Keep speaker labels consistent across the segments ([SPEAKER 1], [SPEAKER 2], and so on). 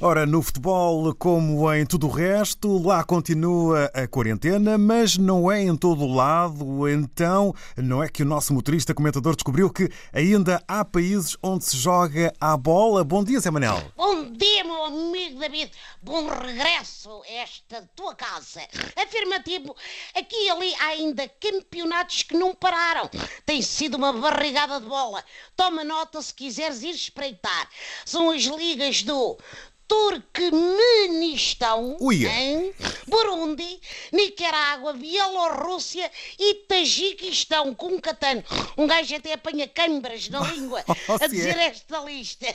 [SPEAKER 1] Ora, no futebol, como em tudo o resto, lá continua a quarentena, mas não é em todo o lado. Então, não é que o nosso motorista comentador descobriu que ainda há países onde se joga à bola? Bom dia, Zé Manel.
[SPEAKER 2] Bom dia, meu amigo David. Bom regresso a esta tua casa. Afirmativo, aqui e ali há ainda campeonatos que não pararam. Tem sido uma barrigada de bola. Toma nota se quiseres ir espreitar. São as ligas do Turkmenistão,
[SPEAKER 1] Uia.
[SPEAKER 2] hein? Burundi, Nicarágua, Bielorrússia e Tajiquistão, com um catano. Um gajo até apanha câimbras na língua a dizer esta lista.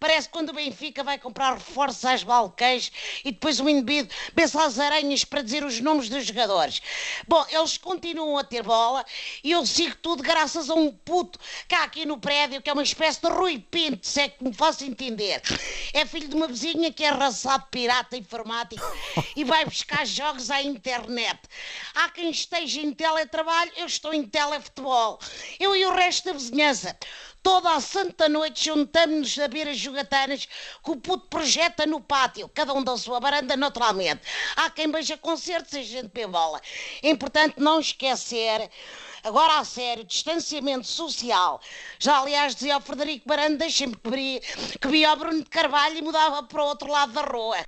[SPEAKER 2] Parece quando o Benfica vai comprar reforços às balcãs e depois o indivíduo pensa às aranhas para dizer os nomes dos jogadores. Bom, eles continuam a ter bola e eu sigo tudo graças a um puto cá aqui no prédio que é uma espécie de Rui Pinto, se é que me faço entender. É filho de uma vizinha que é raçado pirata informático e vai buscar jogos à internet. Há quem esteja em teletrabalho, eu estou em telefutebol. Eu e o resto da vizinhança. Toda a santa noite juntamos-nos a ver as jogatanas que o puto projeta no pátio, cada um da sua varanda, naturalmente. Há quem beija concertos e a gente vê bola. É importante não esquecer Agora, a sério, distanciamento social. Já, aliás, dizia ao Frederico Baranda, deixem-me que via, que via ao Bruno de Carvalho e mudava para o outro lado da rua.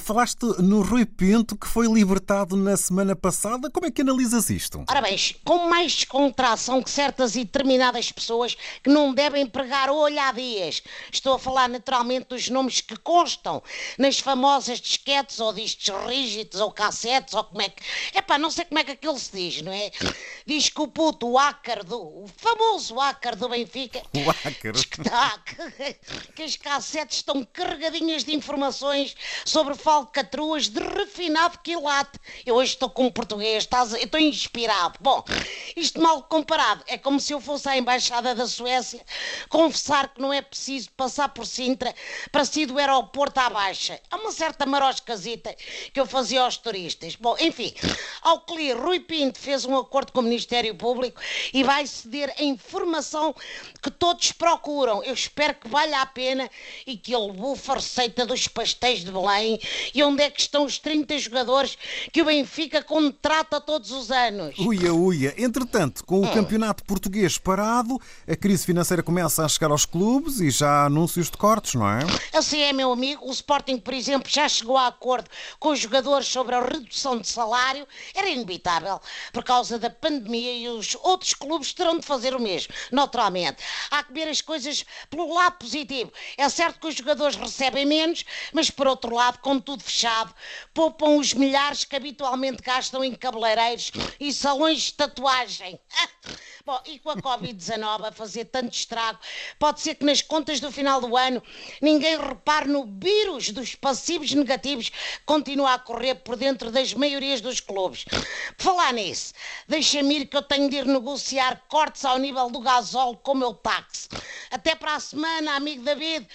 [SPEAKER 1] Falaste no Rui Pinto, que foi libertado na semana passada. Como é que analisas isto?
[SPEAKER 2] Ora bem, com mais descontração que certas e determinadas pessoas que não devem pregar olhadias. Estou a falar naturalmente dos nomes que constam nas famosas disquetes ou discos rígidos ou cassetes ou como é que... Epá, não sei como é que aquilo se diz, não é? Diz que o puto, o ácar do... o famoso ácar do Benfica...
[SPEAKER 1] O ácar?
[SPEAKER 2] Diz que, tá, que, que as cassetes estão carregadinhas de informações sobre falcatruas de refinado quilate. Eu hoje estou com português, estás, estou inspirado. Bom, isto mal comparado, é como se eu fosse à Embaixada da Suécia confessar que não é preciso passar por Sintra para sair do aeroporto à Baixa. Há uma certa maroscasita que eu fazia aos turistas. Bom, enfim, ao que li, Rui Pinto fez um acordo com o Ministério Público e vai ceder a informação que todos procuram. Eu espero que valha a pena e que ele bufa a receita dos pastéis de Belém e onde é que estão os 30 jogadores que o Benfica contrata todos os anos.
[SPEAKER 1] Uia, uia. Entretanto, com o campeonato português parado, a crise financeira começa a chegar aos clubes e já há anúncios de cortes, não é?
[SPEAKER 2] Assim é, meu amigo. O Sporting, por exemplo, já chegou a acordo com os jogadores sobre a redução de salário. Era inevitável por causa da pandemia e os outros clubes terão de fazer o mesmo, naturalmente. Há que ver as coisas pelo lado positivo. É certo que os jogadores recebem menos, mas por outro lado, com tudo fechado, poupam os milhares que habitualmente gastam em cabeleireiros e salões de tatuagem. Bom, e com a Covid-19 a fazer tanto estrago, pode ser que nas contas do final do ano ninguém repare no vírus dos passivos negativos que continua a correr por dentro das maiorias dos clubes. Por falar nisso, deixa-me ir que eu tenho de ir negociar cortes ao nível do gasóleo com o meu táxi. Até para a semana, amigo David.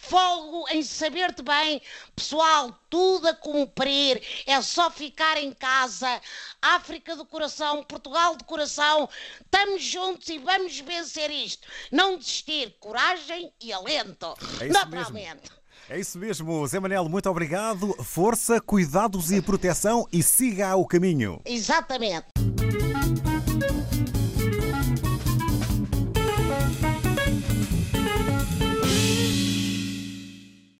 [SPEAKER 2] Folgo em saber-te bem, pessoal, tudo a cumprir, é só ficar em casa. África do coração, Portugal do coração, estamos juntos e vamos vencer isto. Não desistir, coragem e alento.
[SPEAKER 1] É isso
[SPEAKER 2] Naturalmente.
[SPEAKER 1] mesmo. É isso mesmo, Zé Manel, muito obrigado. Força, cuidados e proteção e siga o caminho.
[SPEAKER 2] Exatamente.